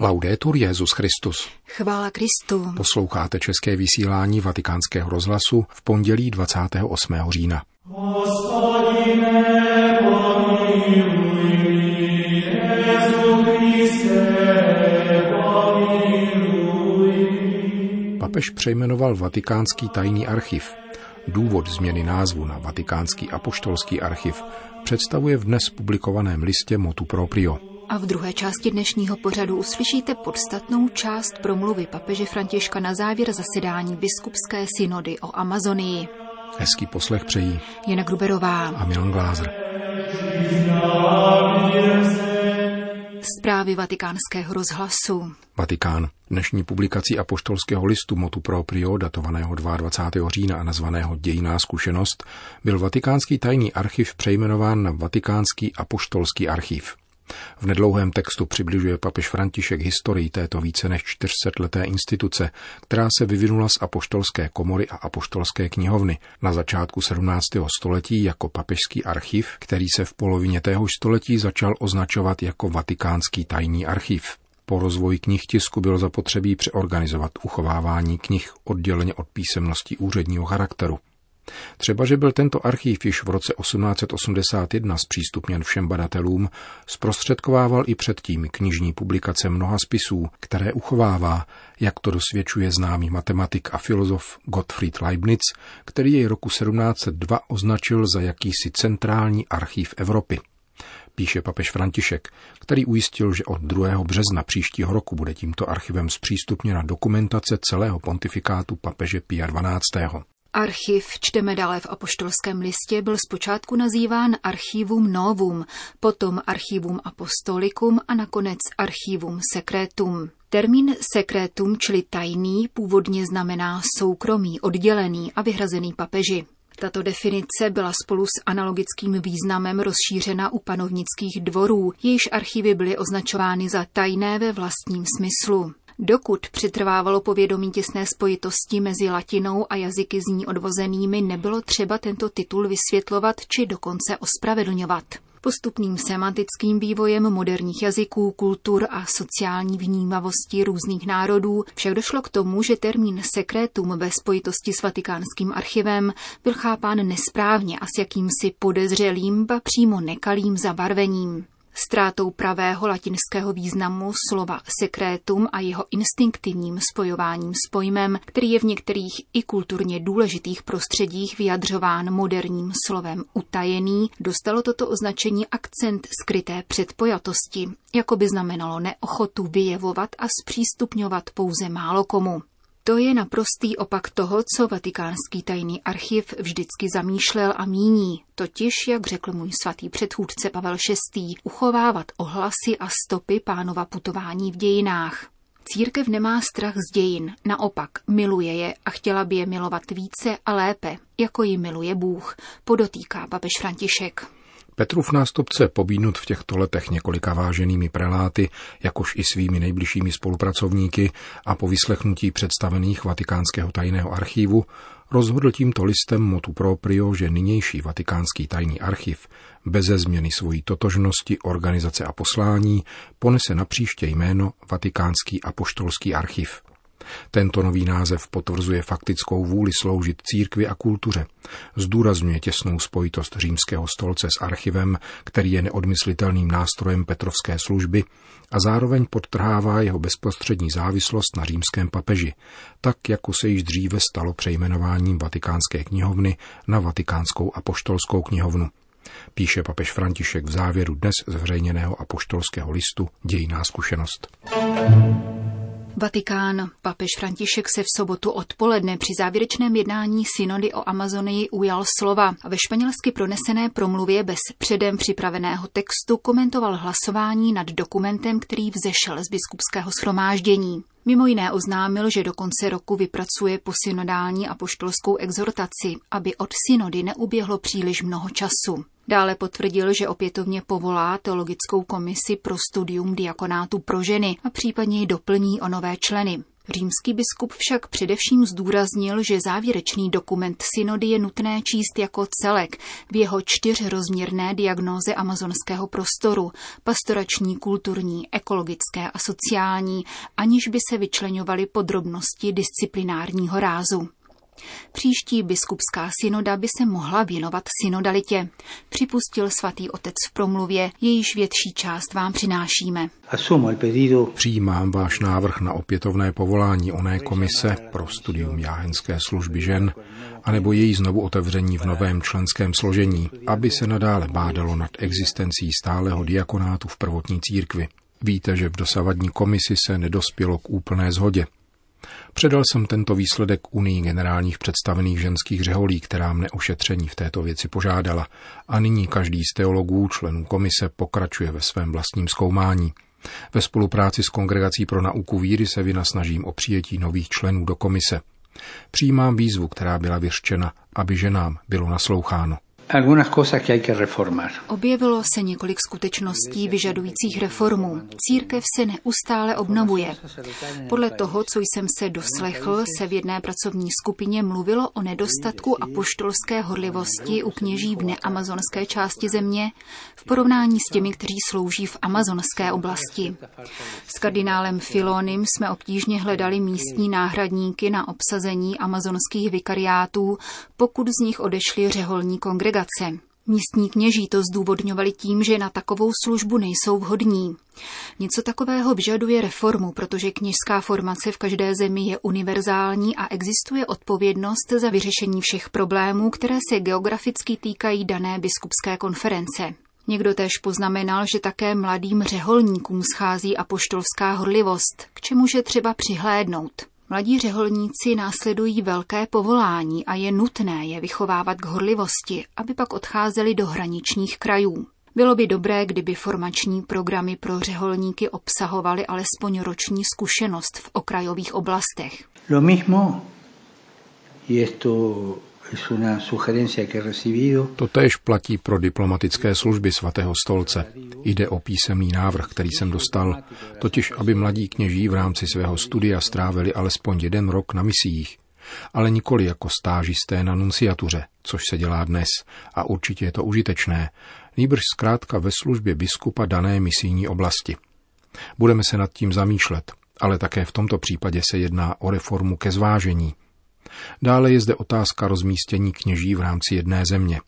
Laudetur Jezus Christus. Chvála Kristu. Posloucháte české vysílání Vatikánského rozhlasu v pondělí 28. října. Papež přejmenoval Vatikánský tajný archiv. Důvod změny názvu na Vatikánský apoštolský archiv představuje v dnes publikovaném listě Motu Proprio. A v druhé části dnešního pořadu uslyšíte podstatnou část promluvy papeže Františka na závěr zasedání biskupské synody o Amazonii. Hezký poslech přejí Jana Gruberová a Milan Glázer. Zprávy vatikánského rozhlasu. Vatikán. Dnešní publikací apoštolského listu Motu Proprio, datovaného 22. října a nazvaného Dějiná zkušenost, byl Vatikánský tajný archiv přejmenován na Vatikánský apoštolský archiv. V nedlouhém textu přibližuje papež František historii této více než 400-leté instituce, která se vyvinula z apoštolské komory a apoštolské knihovny na začátku 17. století jako papežský archiv, který se v polovině téhož století začal označovat jako Vatikánský tajný archiv. Po rozvoji knih tisku bylo zapotřebí přeorganizovat uchovávání knih odděleně od písemností úředního charakteru. Třeba, že byl tento archív již v roce 1881 zpřístupněn všem badatelům, zprostředkovával i předtím knižní publikace mnoha spisů, které uchovává, jak to dosvědčuje známý matematik a filozof Gottfried Leibniz, který jej roku 1702 označil za jakýsi centrální archív Evropy píše papež František, který ujistil, že od 2. března příštího roku bude tímto archivem zpřístupněna dokumentace celého pontifikátu papeže Pia 12. Archiv, čteme dále v apoštolském listě, byl zpočátku nazýván Archivum Novum, potom Archivum Apostolicum a nakonec Archivum Secretum. Termín sekretum, čili tajný, původně znamená soukromý, oddělený a vyhrazený papeži. Tato definice byla spolu s analogickým významem rozšířena u panovnických dvorů, jejichž archivy byly označovány za tajné ve vlastním smyslu. Dokud přetrvávalo povědomí těsné spojitosti mezi latinou a jazyky z ní odvozenými, nebylo třeba tento titul vysvětlovat či dokonce ospravedlňovat. Postupným semantickým vývojem moderních jazyků, kultur a sociální vnímavosti různých národů však došlo k tomu, že termín sekretum ve spojitosti s vatikánským archivem byl chápán nesprávně a s jakýmsi podezřelým, ba přímo nekalým zabarvením. Ztrátou pravého latinského významu slova sekrétum a jeho instinktivním spojováním s pojmem, který je v některých i kulturně důležitých prostředích vyjadřován moderním slovem utajený, dostalo toto označení akcent skryté předpojatosti, jako by znamenalo neochotu vyjevovat a zpřístupňovat pouze málo komu. To je naprostý opak toho, co vatikánský tajný archiv vždycky zamýšlel a míní, totiž, jak řekl můj svatý předchůdce Pavel VI., uchovávat ohlasy a stopy pánova putování v dějinách. Církev nemá strach z dějin, naopak miluje je a chtěla by je milovat více a lépe, jako ji miluje Bůh, podotýká papež František. Petrův nástupce, pobídnut v těchto letech několika váženými preláty, jakož i svými nejbližšími spolupracovníky a po vyslechnutí představených vatikánského tajného archívu, rozhodl tímto listem motu proprio, že nynější vatikánský tajný archiv beze změny svojí totožnosti, organizace a poslání ponese na příště jméno Vatikánský apoštolský archiv. Tento nový název potvrzuje faktickou vůli sloužit církvi a kultuře. Zdůrazňuje těsnou spojitost římského stolce s archivem, který je neodmyslitelným nástrojem Petrovské služby a zároveň podtrhává jeho bezprostřední závislost na římském papeži, tak jako se již dříve stalo přejmenováním Vatikánské knihovny na Vatikánskou apoštolskou knihovnu píše papež František v závěru dnes zveřejněného apoštolského listu Dějiná zkušenost. Vatikán. Papež František se v sobotu odpoledne při závěrečném jednání synody o Amazonii ujal slova a ve španělsky pronesené promluvě bez předem připraveného textu komentoval hlasování nad dokumentem, který vzešel z biskupského schromáždění. Mimo jiné oznámil, že do konce roku vypracuje posynodální a poštolskou exhortaci, aby od synody neuběhlo příliš mnoho času. Dále potvrdil, že opětovně povolá teologickou komisi pro studium diakonátu pro ženy a případně ji doplní o nové členy. Římský biskup však především zdůraznil, že závěrečný dokument synody je nutné číst jako celek v jeho čtyřrozměrné diagnóze amazonského prostoru, pastorační, kulturní, ekologické a sociální, aniž by se vyčlenovaly podrobnosti disciplinárního rázu. Příští biskupská synoda by se mohla věnovat synodalitě, připustil svatý otec v promluvě, jejíž větší část vám přinášíme. Přijímám váš návrh na opětovné povolání oné komise pro studium jáhenské služby žen, anebo její znovu otevření v novém členském složení, aby se nadále bádalo nad existencí stálého diakonátu v prvotní církvi. Víte, že v dosavadní komisi se nedospělo k úplné zhodě. Předal jsem tento výsledek Unii generálních představených ženských řeholí, která mne o šetření v této věci požádala a nyní každý z teologů, členů komise, pokračuje ve svém vlastním zkoumání. Ve spolupráci s Kongregací pro nauku víry se vynasnažím o přijetí nových členů do komise. Přijímám výzvu, která byla vyřčena, aby ženám bylo nasloucháno. Objevilo se několik skutečností vyžadujících reformu. Církev se neustále obnovuje. Podle toho, co jsem se doslechl, se v jedné pracovní skupině mluvilo o nedostatku apoštolské horlivosti u kněží v neamazonské části země v porovnání s těmi, kteří slouží v amazonské oblasti. S kardinálem Filonem jsme obtížně hledali místní náhradníky na obsazení amazonských vikariátů, pokud z nich odešli řeholní kongregace kongregace. Místní kněží to zdůvodňovali tím, že na takovou službu nejsou vhodní. Něco takového vyžaduje reformu, protože kněžská formace v každé zemi je univerzální a existuje odpovědnost za vyřešení všech problémů, které se geograficky týkají dané biskupské konference. Někdo též poznamenal, že také mladým řeholníkům schází apoštolská horlivost, k čemuž je třeba přihlédnout. Mladí řeholníci následují velké povolání a je nutné je vychovávat k horlivosti, aby pak odcházeli do hraničních krajů. Bylo by dobré, kdyby formační programy pro řeholníky obsahovaly alespoň roční zkušenost v okrajových oblastech. Lo mismo, y esto Totéž platí pro diplomatické služby svatého stolce. Jde o písemný návrh, který jsem dostal, totiž aby mladí kněží v rámci svého studia strávili alespoň jeden rok na misiích, ale nikoli jako stážisté na nunciatuře, což se dělá dnes, a určitě je to užitečné, nýbrž zkrátka ve službě biskupa dané misijní oblasti. Budeme se nad tím zamýšlet, ale také v tomto případě se jedná o reformu ke zvážení – Dále je zde otázka rozmístění kněží v rámci jedné země.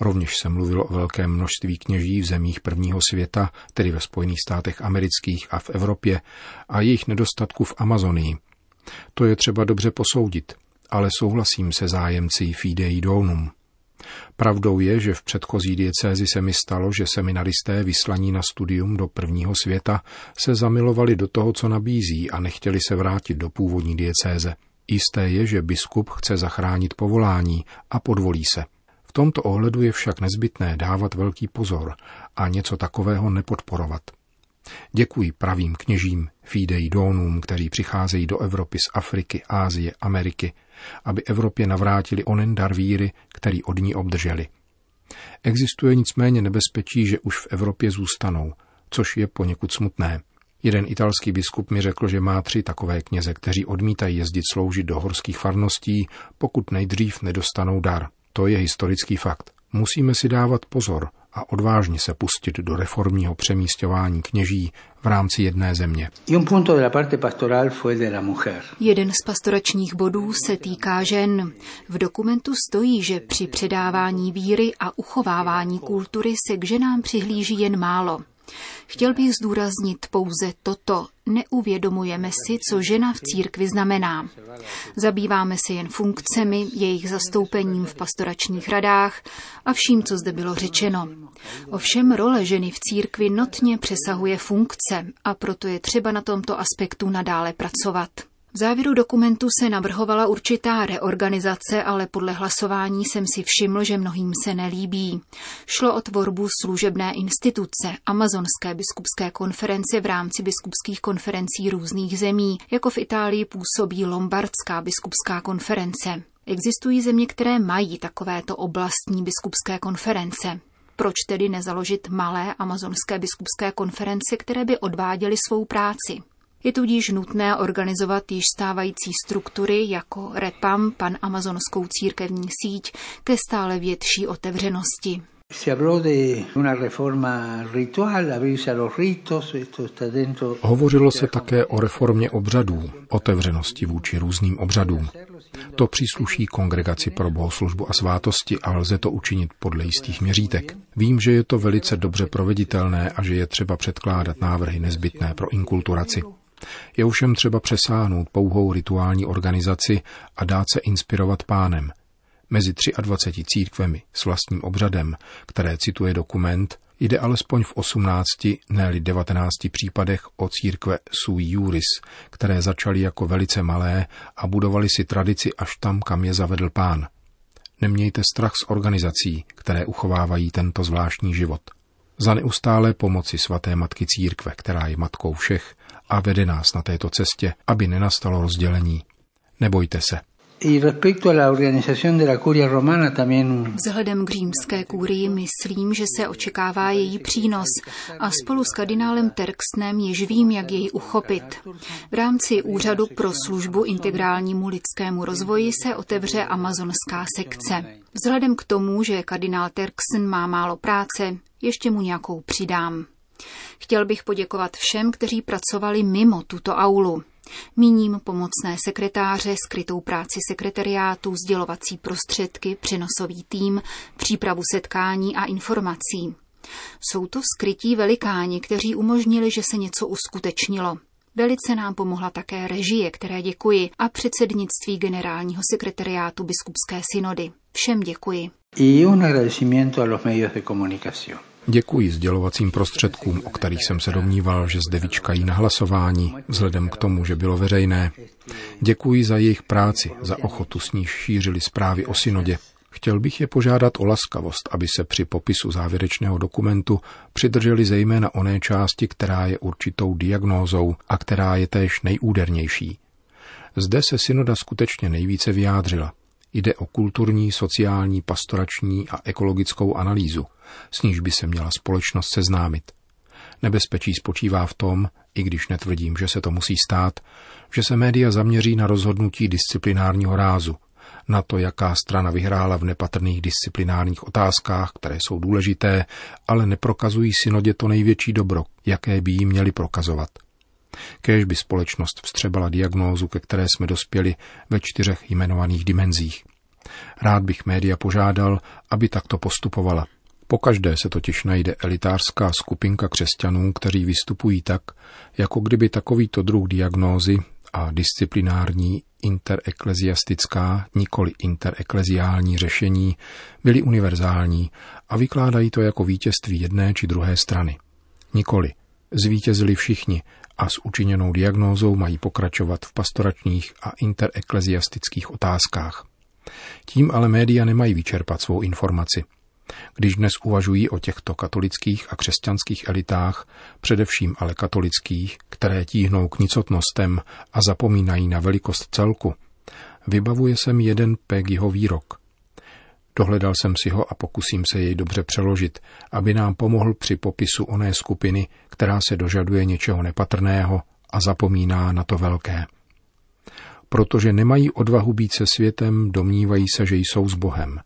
Rovněž se mluvilo o velkém množství kněží v zemích prvního světa, tedy ve Spojených státech amerických a v Evropě, a jejich nedostatku v Amazonii. To je třeba dobře posoudit, ale souhlasím se zájemci Fidei Donum. Pravdou je, že v předchozí diecézi se mi stalo, že seminaristé vyslaní na studium do prvního světa se zamilovali do toho, co nabízí a nechtěli se vrátit do původní diecéze. Jisté je, že biskup chce zachránit povolání a podvolí se. V tomto ohledu je však nezbytné dávat velký pozor a něco takového nepodporovat. Děkuji pravým kněžím, Fidei Donům, kteří přicházejí do Evropy z Afriky, Ázie, Ameriky, aby Evropě navrátili onen dar víry, který od ní obdrželi. Existuje nicméně nebezpečí, že už v Evropě zůstanou, což je poněkud smutné – Jeden italský biskup mi řekl, že má tři takové kněze, kteří odmítají jezdit sloužit do horských farností, pokud nejdřív nedostanou dar. To je historický fakt. Musíme si dávat pozor a odvážně se pustit do reformního přemístování kněží v rámci jedné země. Jeden z pastoračních bodů se týká žen. V dokumentu stojí, že při předávání víry a uchovávání kultury se k ženám přihlíží jen málo. Chtěl bych zdůraznit pouze toto. Neuvědomujeme si, co žena v církvi znamená. Zabýváme se jen funkcemi, jejich zastoupením v pastoračních radách a vším, co zde bylo řečeno. Ovšem role ženy v církvi notně přesahuje funkce a proto je třeba na tomto aspektu nadále pracovat. V závěru dokumentu se navrhovala určitá reorganizace, ale podle hlasování jsem si všiml, že mnohým se nelíbí. Šlo o tvorbu služebné instituce, amazonské biskupské konference v rámci biskupských konferencí různých zemí, jako v Itálii působí Lombardská biskupská konference. Existují země, které mají takovéto oblastní biskupské konference. Proč tedy nezaložit malé amazonské biskupské konference, které by odváděly svou práci? Je tudíž nutné organizovat již stávající struktury jako REPAM, pan amazonskou církevní síť, ke stále větší otevřenosti. Hovořilo se také o reformě obřadů, otevřenosti vůči různým obřadům. To přísluší kongregaci pro bohoslužbu a svátosti a lze to učinit podle jistých měřítek. Vím, že je to velice dobře proveditelné a že je třeba předkládat návrhy nezbytné pro inkulturaci. Je ovšem třeba přesáhnout pouhou rituální organizaci a dát se inspirovat pánem – Mezi 23 církvemi s vlastním obřadem, které cituje dokument, jde alespoň v 18, ne 19 případech o církve sui juris, které začaly jako velice malé a budovali si tradici až tam, kam je zavedl pán. Nemějte strach z organizací, které uchovávají tento zvláštní život. Za neustále pomoci svaté matky církve, která je matkou všech a vede nás na této cestě, aby nenastalo rozdělení. Nebojte se, Vzhledem k římské kůrii myslím, že se očekává její přínos a spolu s kardinálem Terksnem již vím, jak jej uchopit. V rámci Úřadu pro službu integrálnímu lidskému rozvoji se otevře amazonská sekce. Vzhledem k tomu, že kardinál Terksen má málo práce, ještě mu nějakou přidám. Chtěl bych poděkovat všem, kteří pracovali mimo tuto aulu. Míním pomocné sekretáře, skrytou práci sekretariátu, sdělovací prostředky, přenosový tým, přípravu setkání a informací. Jsou to skrytí velikáni, kteří umožnili, že se něco uskutečnilo. Velice nám pomohla také režie, které děkuji, a předsednictví generálního sekretariátu biskupské synody. Všem děkuji. Y un agradecimiento a los medios de comunicación. Děkuji sdělovacím prostředkům, o kterých jsem se domníval, že zde vyčkají na hlasování, vzhledem k tomu, že bylo veřejné. Děkuji za jejich práci, za ochotu s níž šířili zprávy o synodě. Chtěl bych je požádat o laskavost, aby se při popisu závěrečného dokumentu přidrželi zejména oné části, která je určitou diagnózou a která je též nejúdernější. Zde se synoda skutečně nejvíce vyjádřila. Jde o kulturní, sociální, pastorační a ekologickou analýzu, s níž by se měla společnost seznámit. Nebezpečí spočívá v tom, i když netvrdím, že se to musí stát, že se média zaměří na rozhodnutí disciplinárního rázu, na to, jaká strana vyhrála v nepatrných disciplinárních otázkách, které jsou důležité, ale neprokazují synodě to největší dobro, jaké by jí měli prokazovat. Kéž by společnost vstřebala diagnózu, ke které jsme dospěli ve čtyřech jmenovaných dimenzích. Rád bych média požádal, aby takto postupovala. Pokaždé se totiž najde elitářská skupinka křesťanů, kteří vystupují tak, jako kdyby takovýto druh diagnózy a disciplinární interekleziastická, nikoli interekleziální řešení byly univerzální a vykládají to jako vítězství jedné či druhé strany. Nikoli. Zvítězili všichni a s učiněnou diagnózou mají pokračovat v pastoračních a interekleziastických otázkách. Tím ale média nemají vyčerpat svou informaci. Když dnes uvažují o těchto katolických a křesťanských elitách, především ale katolických, které tíhnou k nicotnostem a zapomínají na velikost celku, vybavuje se mi jeden Pegiho výrok. Dohledal jsem si ho a pokusím se jej dobře přeložit, aby nám pomohl při popisu oné skupiny, která se dožaduje něčeho nepatrného a zapomíná na to velké. Protože nemají odvahu být se světem, domnívají se, že jsou s Bohem.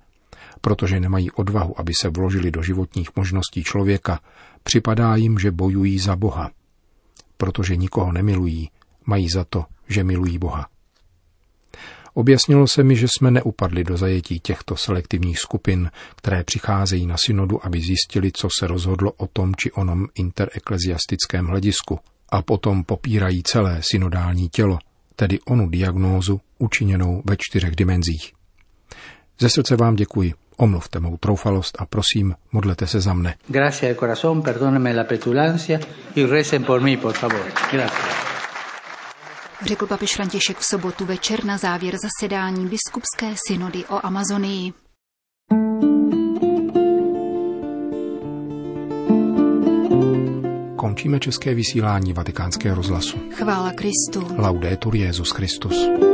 Protože nemají odvahu, aby se vložili do životních možností člověka, připadá jim, že bojují za Boha. Protože nikoho nemilují, mají za to, že milují Boha. Objasnilo se mi, že jsme neupadli do zajetí těchto selektivních skupin, které přicházejí na synodu, aby zjistili, co se rozhodlo o tom či onom interekleziastickém hledisku a potom popírají celé synodální tělo, tedy onu diagnózu učiněnou ve čtyřech dimenzích. Ze srdce vám děkuji. Omluvte mou troufalost a prosím, modlete se za mne. Gracias de corazón, perdóneme la petulancia y recen por mí, por favor. Gracias řekl papež František v sobotu večer na závěr zasedání biskupské synody o Amazonii. Končíme české vysílání vatikánského rozhlasu. Chvála Kristu. Laudetur Jezus Christus.